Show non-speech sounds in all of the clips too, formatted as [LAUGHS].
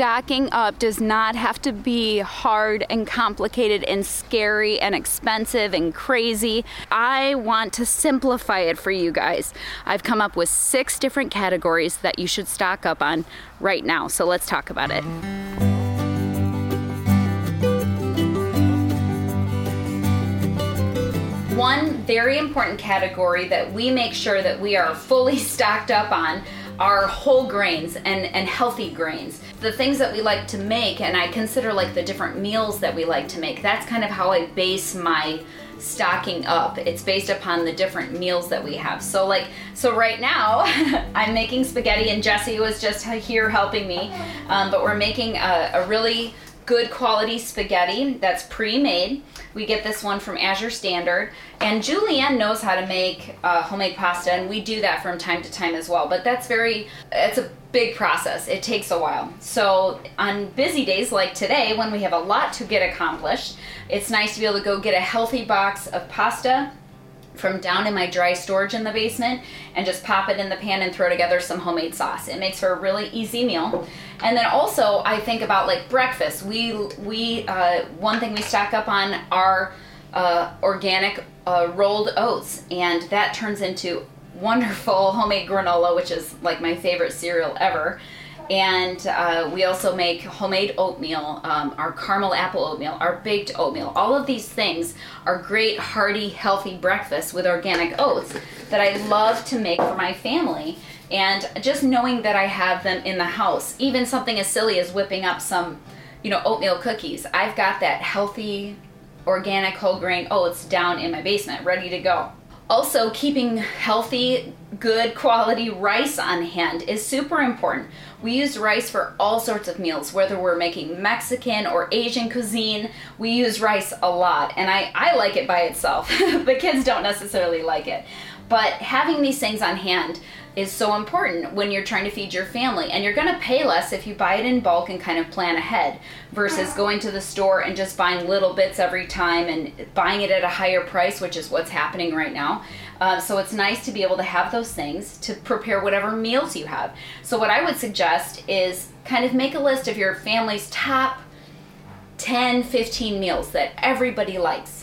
stocking up does not have to be hard and complicated and scary and expensive and crazy. I want to simplify it for you guys. I've come up with six different categories that you should stock up on right now. So let's talk about it. One very important category that we make sure that we are fully [LAUGHS] stocked up on are whole grains and, and healthy grains. The things that we like to make, and I consider like the different meals that we like to make, that's kind of how I base my stocking up. It's based upon the different meals that we have. So like so right now [LAUGHS] I'm making spaghetti and Jesse was just here helping me. Um, but we're making a, a really good quality spaghetti that's pre-made. We get this one from Azure Standard. And Julianne knows how to make uh, homemade pasta, and we do that from time to time as well. But that's very, it's a big process. It takes a while. So on busy days like today, when we have a lot to get accomplished, it's nice to be able to go get a healthy box of pasta from down in my dry storage in the basement and just pop it in the pan and throw together some homemade sauce. It makes for a really easy meal. And then also I think about like breakfast. We we uh, one thing we stack up on are uh, organic uh, rolled oats, and that turns into wonderful [LAUGHS] homemade granola, which is like my favorite cereal ever and uh, we also make homemade oatmeal, um, our caramel apple oatmeal, our baked oatmeal. All of these things are great, hearty, healthy breakfasts with organic oats that I love to make for my family. And just knowing that I have them in the house, even something as silly as whipping up some, you know, oatmeal cookies, I've got that healthy, organic whole grain oats down in my basement, ready to go. Also, keeping healthy, good quality rice on hand is super important. We use rice for all sorts of meals, whether we're making Mexican or Asian cuisine. We use rice a lot, and I, I like it by itself. [LAUGHS] the kids don't necessarily like it. But having these things on hand is so important when you're trying to feed your family. And you're going to pay less if you buy it in bulk and kind of plan ahead versus going to the store and just buying little bits every time and buying it at a higher price, which is what's happening right now. Uh, so it's nice to be able to have those things to prepare whatever meals you have. So, what I would suggest is kind of make a list of your family's top 10, 15 meals that everybody likes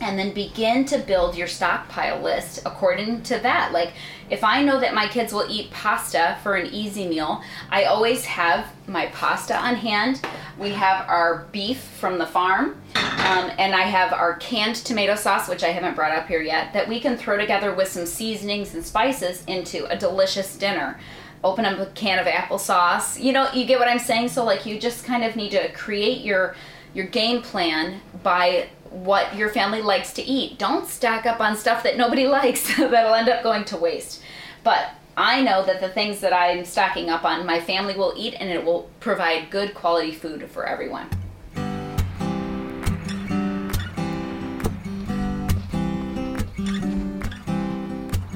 and then begin to build your stockpile list according to that. Like, if I know that my kids will eat pasta for an easy meal, I always have my pasta on hand. We have our beef from the farm, um, and I have our canned tomato sauce, which I haven't brought up here yet, that we can throw together with some seasonings and spices into a delicious dinner. Open up a can of applesauce. You know, you get what I'm saying? So, like, you just kind of need to create your your game plan by what your family likes to eat. Don't stack up on stuff that nobody [LAUGHS] likes [LAUGHS] that'll end up going to waste. But I know that the things that I'm stocking up on, my family will eat and it will provide good quality food for everyone.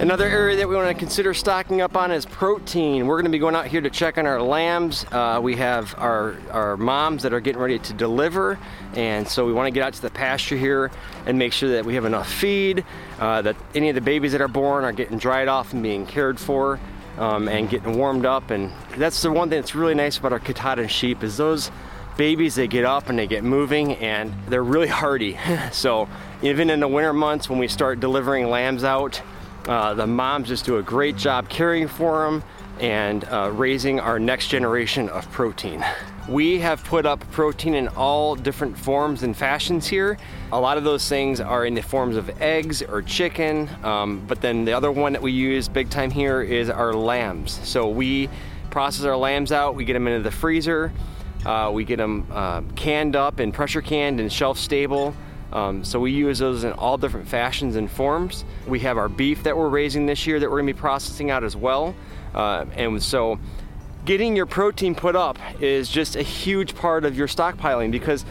Another area that we want to consider stocking up on is protein. We're going to be going out here to check on our lambs. Uh, we have our, our moms that are getting ready to deliver, and so we want to get out to the pasture here and make sure that we have enough feed, uh, that any of the babies that are born are getting dried off and being cared for. Um, and getting warmed up and that's the one thing that's really nice about our Katahdin sheep is those babies they get up and they get moving and they're really hardy [LAUGHS] so even in the winter months when we start delivering lambs out uh, the moms just do a great job caring for them and uh, raising our next generation of protein. We have put up protein in all different forms and fashions here. A lot of those things are in the forms of eggs or chicken, um, but then the other one that we use big time here is our lambs. So we process our lambs out, we get them into the freezer, uh, we get them uh, canned up and pressure canned and shelf stable. Um, so we use those in all different fashions and forms. We have our beef that we're raising this year that we're going to be processing out as well. Uh, and so getting your protein put up is just a huge part of your stockpiling because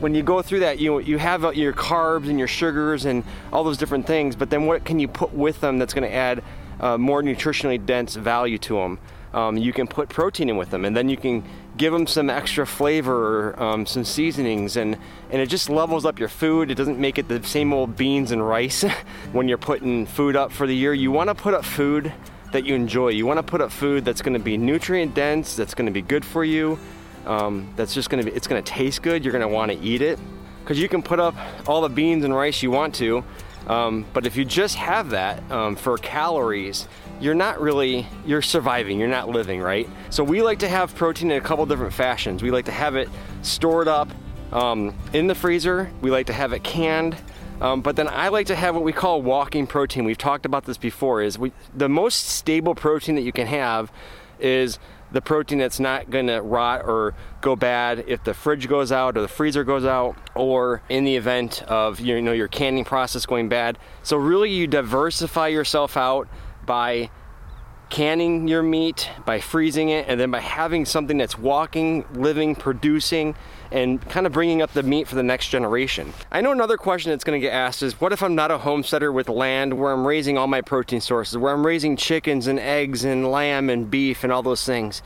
when you go through that you you have uh, your carbs and your sugars and all those different things but then what can you put with them that's going to add uh, more nutritionally dense value to them um, you can put protein in with them and then you can give them some extra flavor um, some seasonings and and it just levels up your food it doesn't make it the same old beans and rice [LAUGHS] when you're putting food up for the year you want to put up food that you enjoy you want to put up food that's going to be nutrient dense that's going to be good for you um, that's just gonna be, it's gonna taste good. You're gonna wanna eat it. Because you can put up all the beans and rice you want to, um, but if you just have that um, for calories, you're not really, you're surviving, you're not living, right? So we like to have protein in a couple different fashions. We like to have it stored up um, in the freezer, we like to have it canned, um, but then I like to have what we call walking protein. We've talked about this before. Is we, the most stable protein that you can have is the protein that's not going to rot or go bad if the fridge goes out or the freezer goes out or in the event of you know your canning process going bad. So really you diversify yourself out by canning your meat, by freezing it, and then by having something that's walking, living, producing, and kind of bringing up the meat for the next generation. I know another question that's going to get asked is what if I'm not a homesteader with land where I'm raising all my protein sources, where I'm raising chickens and eggs and lamb and beef and all those things?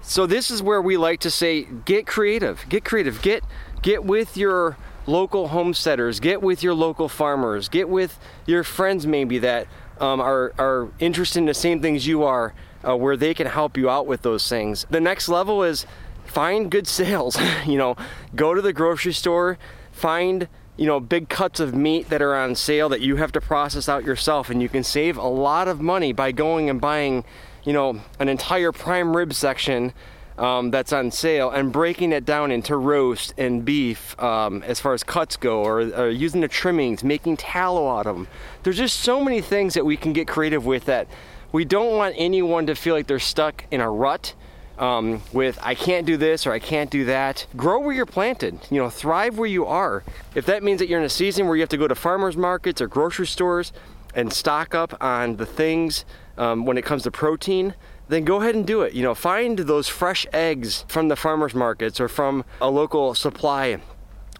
So this is where we like to say get creative. Get creative. Get get with your local homesteaders, get with your local farmers, get with your friends maybe that um, are, are interested in the same things you are, uh, where they can help you out with those things. The next level is find good sales. [LAUGHS] you know, go to the grocery store, find you know big cuts of meat that are on sale that you have to process out yourself, and you can save a lot of money by going and buying, you know, an entire prime rib section um, that's on sale and breaking it down into roast and beef um, as far as cuts go, or, or, using the trimmings, making tallow out of them. There's just so many things that we can get creative with that we don't want anyone to feel like they're stuck in a rut. Um, with I can't do this or I can't do that. Grow where you're planted. You know, thrive where you are. If that means that you're in a season where you have to go to farmers markets or grocery stores and stock up on the things um, when it comes to protein, then go ahead and do it. You know, find those fresh eggs from the farmers markets or from a local supply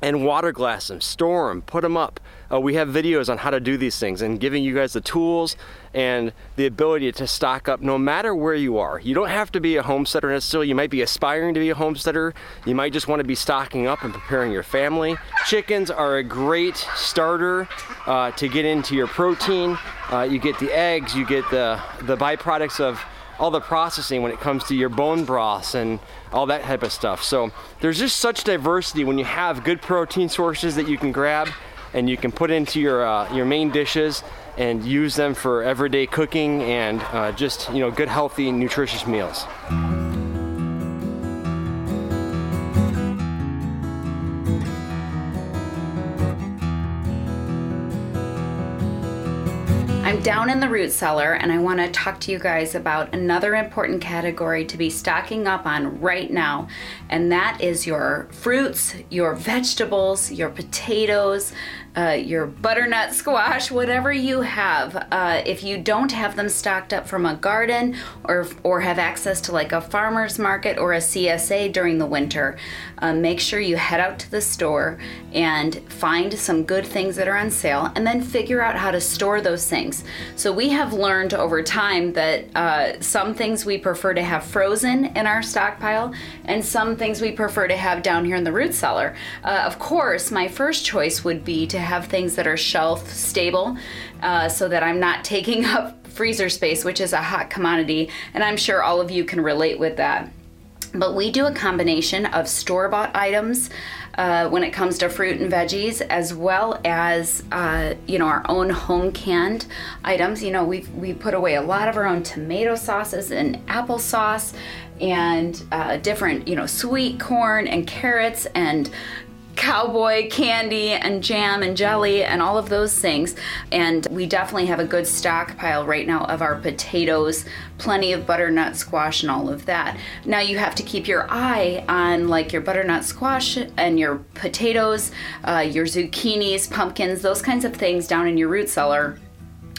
and water glass them, store them, put them up. Uh, we have videos on how to do these things and giving you guys the tools and the ability to stock up no matter where you are. You don't have to be a homesteader necessarily. You might be aspiring to be a homesteader. You might just want to be stocking up and preparing your family. Chickens are a great starter uh, to get into your protein. Uh, you get the eggs, you get the, the byproducts of all the processing when it comes to your bone broths and all that type of stuff. So there's just such diversity when you have good protein sources that you can grab and you can put into your uh, your main dishes and use them for everyday cooking and uh, just you know good healthy nutritious meals. Down in the root cellar and I want to talk to you guys about another important category to be stocking up on right now, and that is your fruits, your vegetables, your potatoes, uh, your butternut squash, whatever you have. Uh, if you don't have them stocked up from a garden or or have access to like a farmer's market or a CSA during the winter, uh, make sure you head out to the store and find some good things that are on sale, and then figure out how to store those things. So we have learned over time that uh, some things we prefer to have frozen in our stockpile, and some things we prefer to have down here in the root cellar. Uh, of course, my first choice would be to have things that are shelf stable uh, so that I'm not taking [LAUGHS] up freezer space, which is a hot commodity, and I'm sure all of you can relate with that. But we do a combination of store bought items. Uh, when it comes to fruit and veggies, as well as uh, you know our own home canned items. You know we we put away a lot of our own tomato sauces and applesauce, and uh, different you know sweet corn and carrots and cowboy candy and jam and jelly and all of those things. And we definitely have a good stockpile right now of our potatoes, plenty of butternut squash and all of that. Now you have to keep your eye on like your butternut squash and your potatoes, uh, your zucchinis, pumpkins, those kinds of things down in your root cellar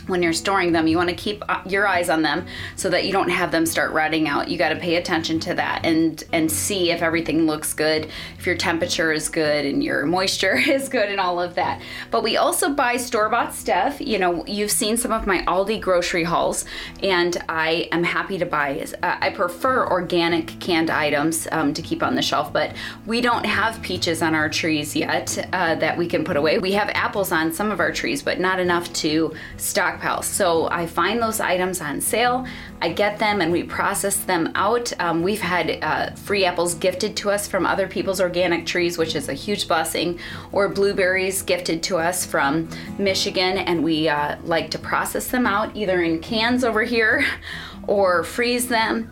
when you're storing them, you want to keep uh, your eyes on them so that you don't have them start rotting out. You got to pay attention to that and and see if everything looks good, if your temperature is good and your [LAUGHS] moisture is good and all of that. But we also buy store-bought stuff. You know, you've seen some of my Aldi grocery hauls, and I am happy to buy. Uh, I prefer organic canned items um, to keep on the shelf, but we don't have peaches on our trees yet uh, that we can put away. We have apples on some of our trees, but not enough to stock stockpile. So I find those items on sale, I get them, and we process them out. Um, we've had uh, free apples gifted to us from other people's organic trees, which is a huge blessing, or blueberries gifted to us from Michigan, and we uh, like to process them out either in cans over here [LAUGHS] or freeze them.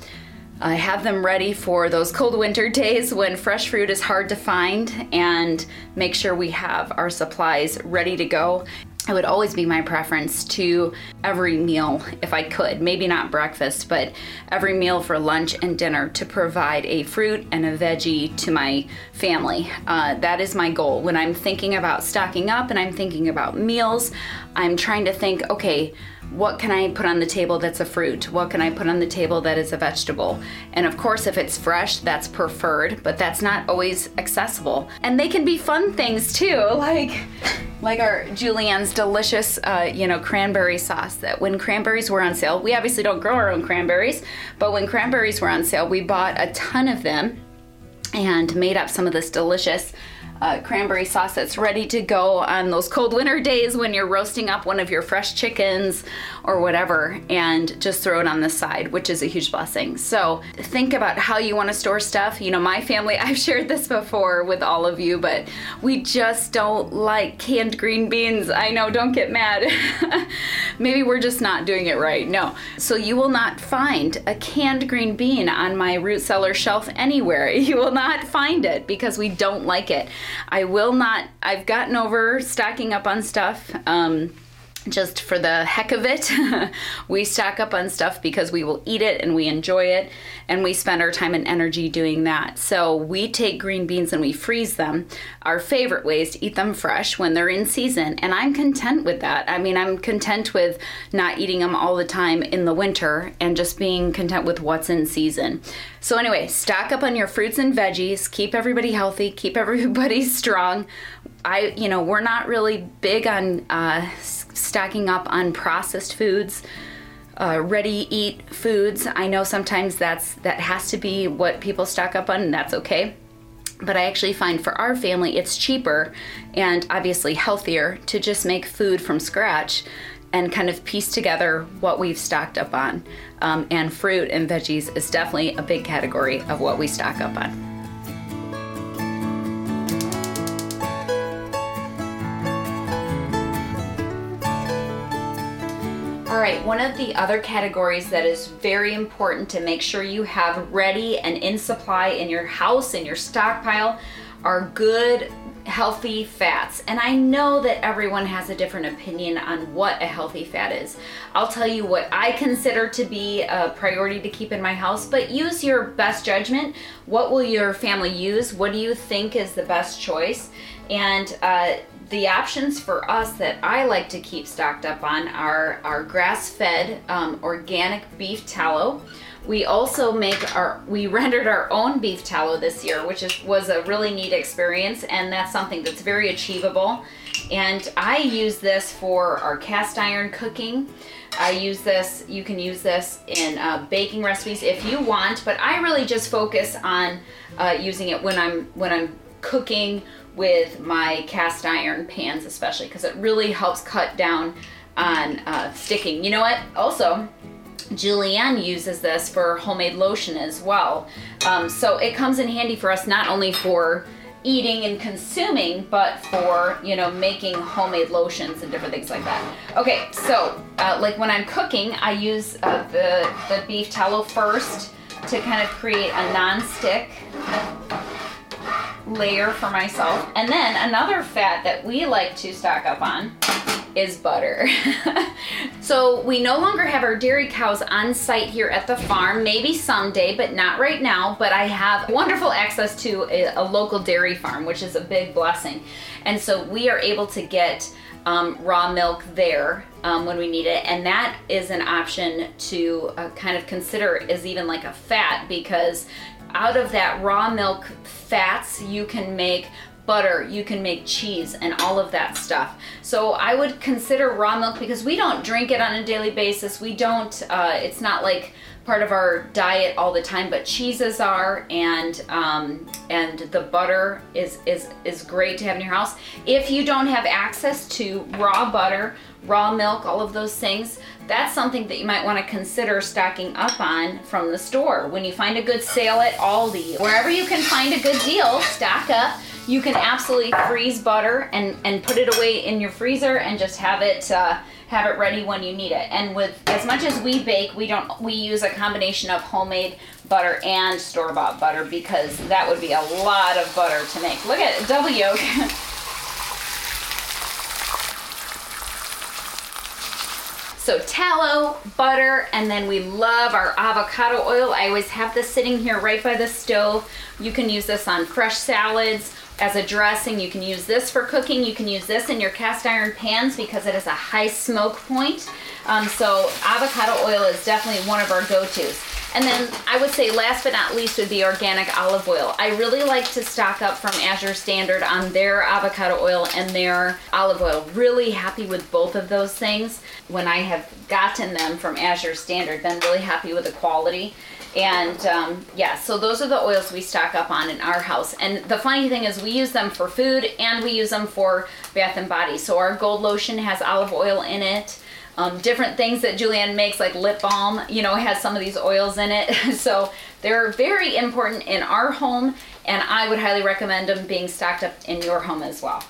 I have them ready for those cold winter [LAUGHS] days when fresh fruit is hard to find and make sure we have our supplies ready to go. It would always be my preference to every meal, if I could, maybe not breakfast, but every meal for lunch and dinner to provide a fruit and a veggie to my family. Uh, that is my goal. When I'm thinking about stocking up and I'm thinking about meals, I'm trying to think, okay, what can I put on the table that's a fruit? What can I put on the table that is a vegetable? And of course, if it's fresh, that's preferred, but that's not always accessible. And they can be fun things too, [LAUGHS] like like our Julianne's delicious, uh, you know, cranberry sauce. That when cranberries were on sale, we obviously don't grow our own cranberries, but when cranberries were on sale, we bought a ton of them and made up some of this delicious uh, cranberry sauce that's ready to go on those cold winter days when you're roasting up one of your fresh chickens or whatever and just throw it on the side, which is a huge blessing. So think about how you want to store stuff. You know, my family, [LAUGHS] I've shared this before with all of you, but we just don't like canned green beans. I know, don't get mad. [LAUGHS] Maybe we're just not doing it right. No. So you will not find a canned green bean on my root cellar shelf anywhere. [LAUGHS] You will not find it because we don't like it. I will not, I've gotten over stocking up on stuff. Um, just for the heck of it, [LAUGHS] we stock up on stuff because we will eat it and we enjoy it and we spend our time and energy doing that. So we take green beans and we freeze them. Our favorite ways to eat them fresh when they're in season, and I'm content with that. I mean, I'm content with not eating them all the time in the winter and just being content with what's in season. So, anyway, stock up on your fruits and veggies, keep everybody healthy, keep everybody [LAUGHS] strong. I, you know, we're not really big on uh, stacking up on processed foods. Uh, ready eat foods. I know sometimes that's that has to be what people stock up on, and that's okay. But I actually find for our family it's cheaper and obviously healthier to just make food from scratch and kind of piece together what we've stocked up on. Um, and fruit and veggies is definitely a big category of what we stock up on. Right, one of the other categories that is very important to make sure you have ready and in supply in your house, in your stockpile, are good healthy fats. And I know that everyone has a different opinion on what a healthy fat is. I'll tell you what I consider to be a priority to keep in my house, but use your best judgment. What will your family use? What do you think is the best choice? And uh, the options for us that I like to keep stocked up on are our grass fed um, organic beef tallow we also make our we [LAUGHS] rendered our own beef tallow this year, which is was a really neat experience, and that's something that's very achievable. And I use this for our cast iron cooking. I use this. You can use this in uh, baking recipes if you want, but I really just focus on uh, using it when I'm when I'm cooking with my cast iron pans, especially because it really helps cut down on uh, sticking. You know what? Also, Julianne uses this for homemade lotion as well. Um, so it comes in handy for us not only for eating and consuming, but for you know making homemade lotions and different things like that. Okay, so uh, like when I'm cooking, I use uh, the the beef tallow first to kind of create a non-stick layer for myself, and then another fat that we like to stock up on is butter. [LAUGHS] so we no longer have our dairy cows on site here at the farm, maybe someday, but not right now. But I have wonderful access to a, a local dairy farm, which is a big blessing. And so we are able to get um, raw milk there um, when we need it. And that is an option to uh, kind of consider as even like a fat because out of that raw milk fats, you can make butter, you can make cheese, and all of that stuff. So I would consider raw milk because we don't drink it on a daily basis. We don't, uh, it's not like part of our diet all the time, but cheeses are, and um, and the butter is is is great to have in your house. If you don't have access to raw butter, raw milk, all of those things, that's something that you might want to consider stocking up on from the store. When you find a good sale at Aldi, wherever you can find a good deal, stock up. You can absolutely freeze butter and and put it away in your freezer and just have it. Uh, have it ready when you need it. And with as much as we bake, we don't we use a combination of homemade butter and store bought butter because that would be a lot of butter to make. Look at double yolk. [LAUGHS] So tallow, butter, and then we love our avocado oil. I always have this sitting here right by the stove. You can use this on fresh salads as a dressing. You can use this for cooking. You can use this in your cast iron pans because it has a high smoke point. Um, so avocado oil is definitely one of our go-tos. And then I would say last but not least would be organic olive oil. I really like to stock up from Azure Standard on their avocado oil and their olive oil. Really happy with both of those things. When I have gotten them from Azure Standard, been really happy with the quality. And um, yeah, so those are the oils we stock up on in our house. And the funny thing is, we use them for food and we use them for bath and body. So our gold lotion has olive oil in it. Um, different things that Julianne makes, like lip balm, you know, has some of these oils in it. [LAUGHS] so they're very important in our home, and I would highly recommend them being stocked up in your home as well.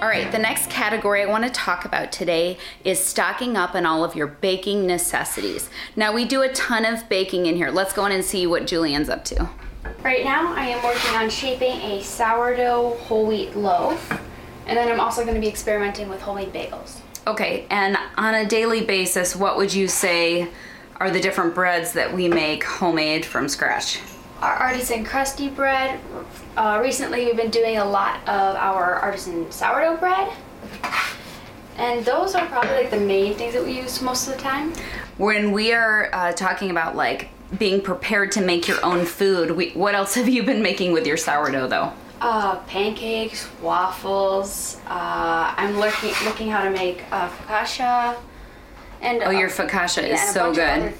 All right, the next category I want to talk about today is stocking up on all of your baking necessities. Now, we do a ton of baking in here. Let's go in and see what Julianne's up to. Right now, I am working on shaping a sourdough whole wheat loaf, and then I'm also going to be experimenting with homemade bagels. Okay, and on a daily basis, what would you say are the different breads that we make homemade from scratch? Our artisan crusty bread. Uh, recently, we've been doing a lot of our artisan sourdough bread. And those are probably like the main things that we use most of the time. When we are uh, talking about like being prepared to make your own food, we, what else have you been making with your sourdough though? Uh, pancakes, waffles. Uh, I'm looking looking how to make uh, focaccia. And Oh, your uh, focaccia yeah, is so good.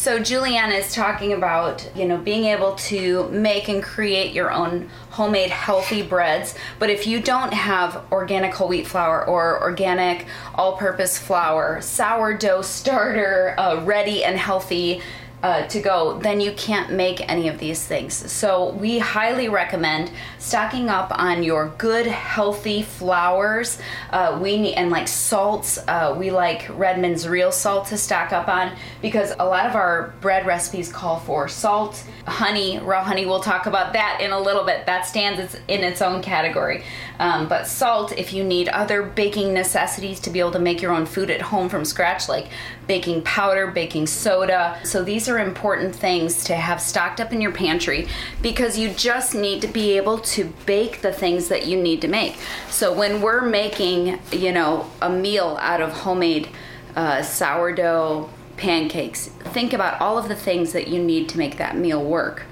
So Julianne is talking about, you know, being able to make and create your own homemade healthy breads. But if you don't have organic whole wheat flour or organic all-purpose flour, sourdough starter, uh, ready and healthy uh, to go, then you can't make any of these things. So we highly recommend stocking up on your good, healthy flours. Uh, we need and like salts. Uh, we like Redmond's real salt to stock up on because a lot of our bread recipes call for salt, honey, raw honey. We'll talk about that in a little bit. That stands in its own category. Um, but salt, if you need other baking necessities to be able to make your own food at home from scratch, like baking powder, baking soda. So these are important things to have stocked up in your pantry because you just need to be able to bake the things that you need to make. So when we're making, you know, a meal out of homemade uh, sourdough pancakes, think about all of the things that you need to make that meal work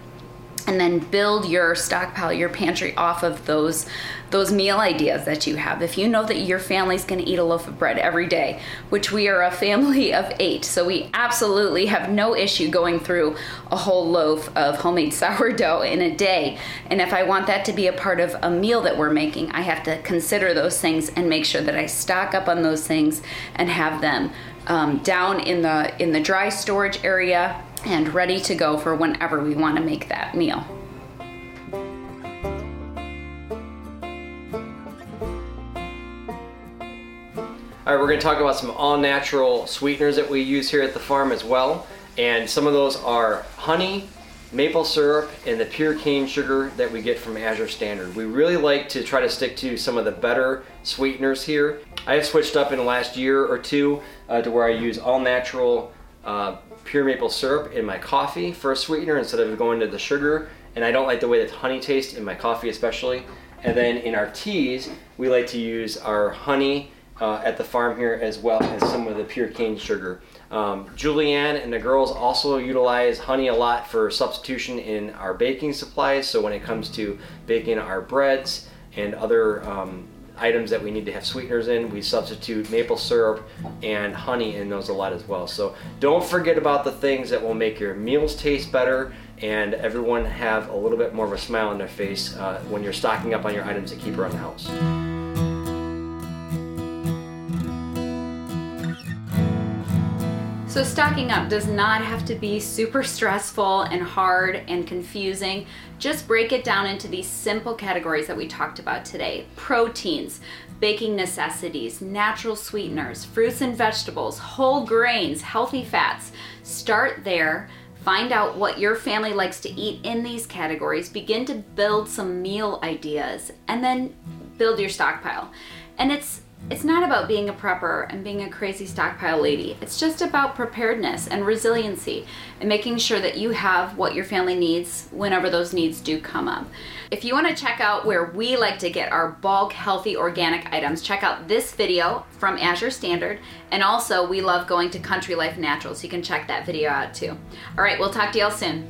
and then build your stockpile your pantry off of those those meal ideas that you have. If you know that your family's going to eat a loaf of bread every day which we are a family [LAUGHS] of eight so we absolutely have no issue going through a whole loaf of homemade [LAUGHS] sourdough in a day. And if i want that to be a part of a meal that we're making i have to consider those things and make sure that i stock up on those things and have them um, down in the in the dry storage area and ready to go for whenever we want to make that meal. All right, we're going to talk about some all natural sweeteners that we use here at the farm as well. And some of those are honey, maple syrup, and the pure cane sugar that we get from Azure Standard. We really like to try to stick to some of the better sweeteners here. I have switched up in the last year or two uh, to where I use all natural uh, pure maple syrup in my coffee for a sweetener instead of going to the sugar. And I don't like the way that honey tastes in my coffee, especially. And then in our teas, we like to use our honey uh, at the farm here as well as some of the pure cane sugar. Um, Julianne and the girls also utilize honey a lot for substitution in our baking supplies. So when it comes to baking our breads and other um, items that we need to have sweeteners in, we substitute maple syrup and honey in those a lot as well. So don't forget about the things that will make your meals taste better and everyone have a little bit more of a smile on their face uh, when you're stocking up on your items to keep around the house. So, stocking up does not have to be super stressful and hard and confusing. Just break it down into these simple categories that we talked about today proteins, baking necessities, natural sweeteners, fruits and vegetables, whole grains, healthy fats. Start there. Find out what your family likes to eat in these categories. Begin to build some meal ideas and then build your stockpile. And it's it's not about being a prepper and being a crazy stockpile lady. It's just about preparedness and resiliency and making sure that you have what your family needs whenever those needs do come up. If you want to check out where we like to get our bulk healthy organic items, check out this video from Azure Standard. And also, we love going to Country Life Natural, so you can check that video out too. All right, we'll talk to y'all soon.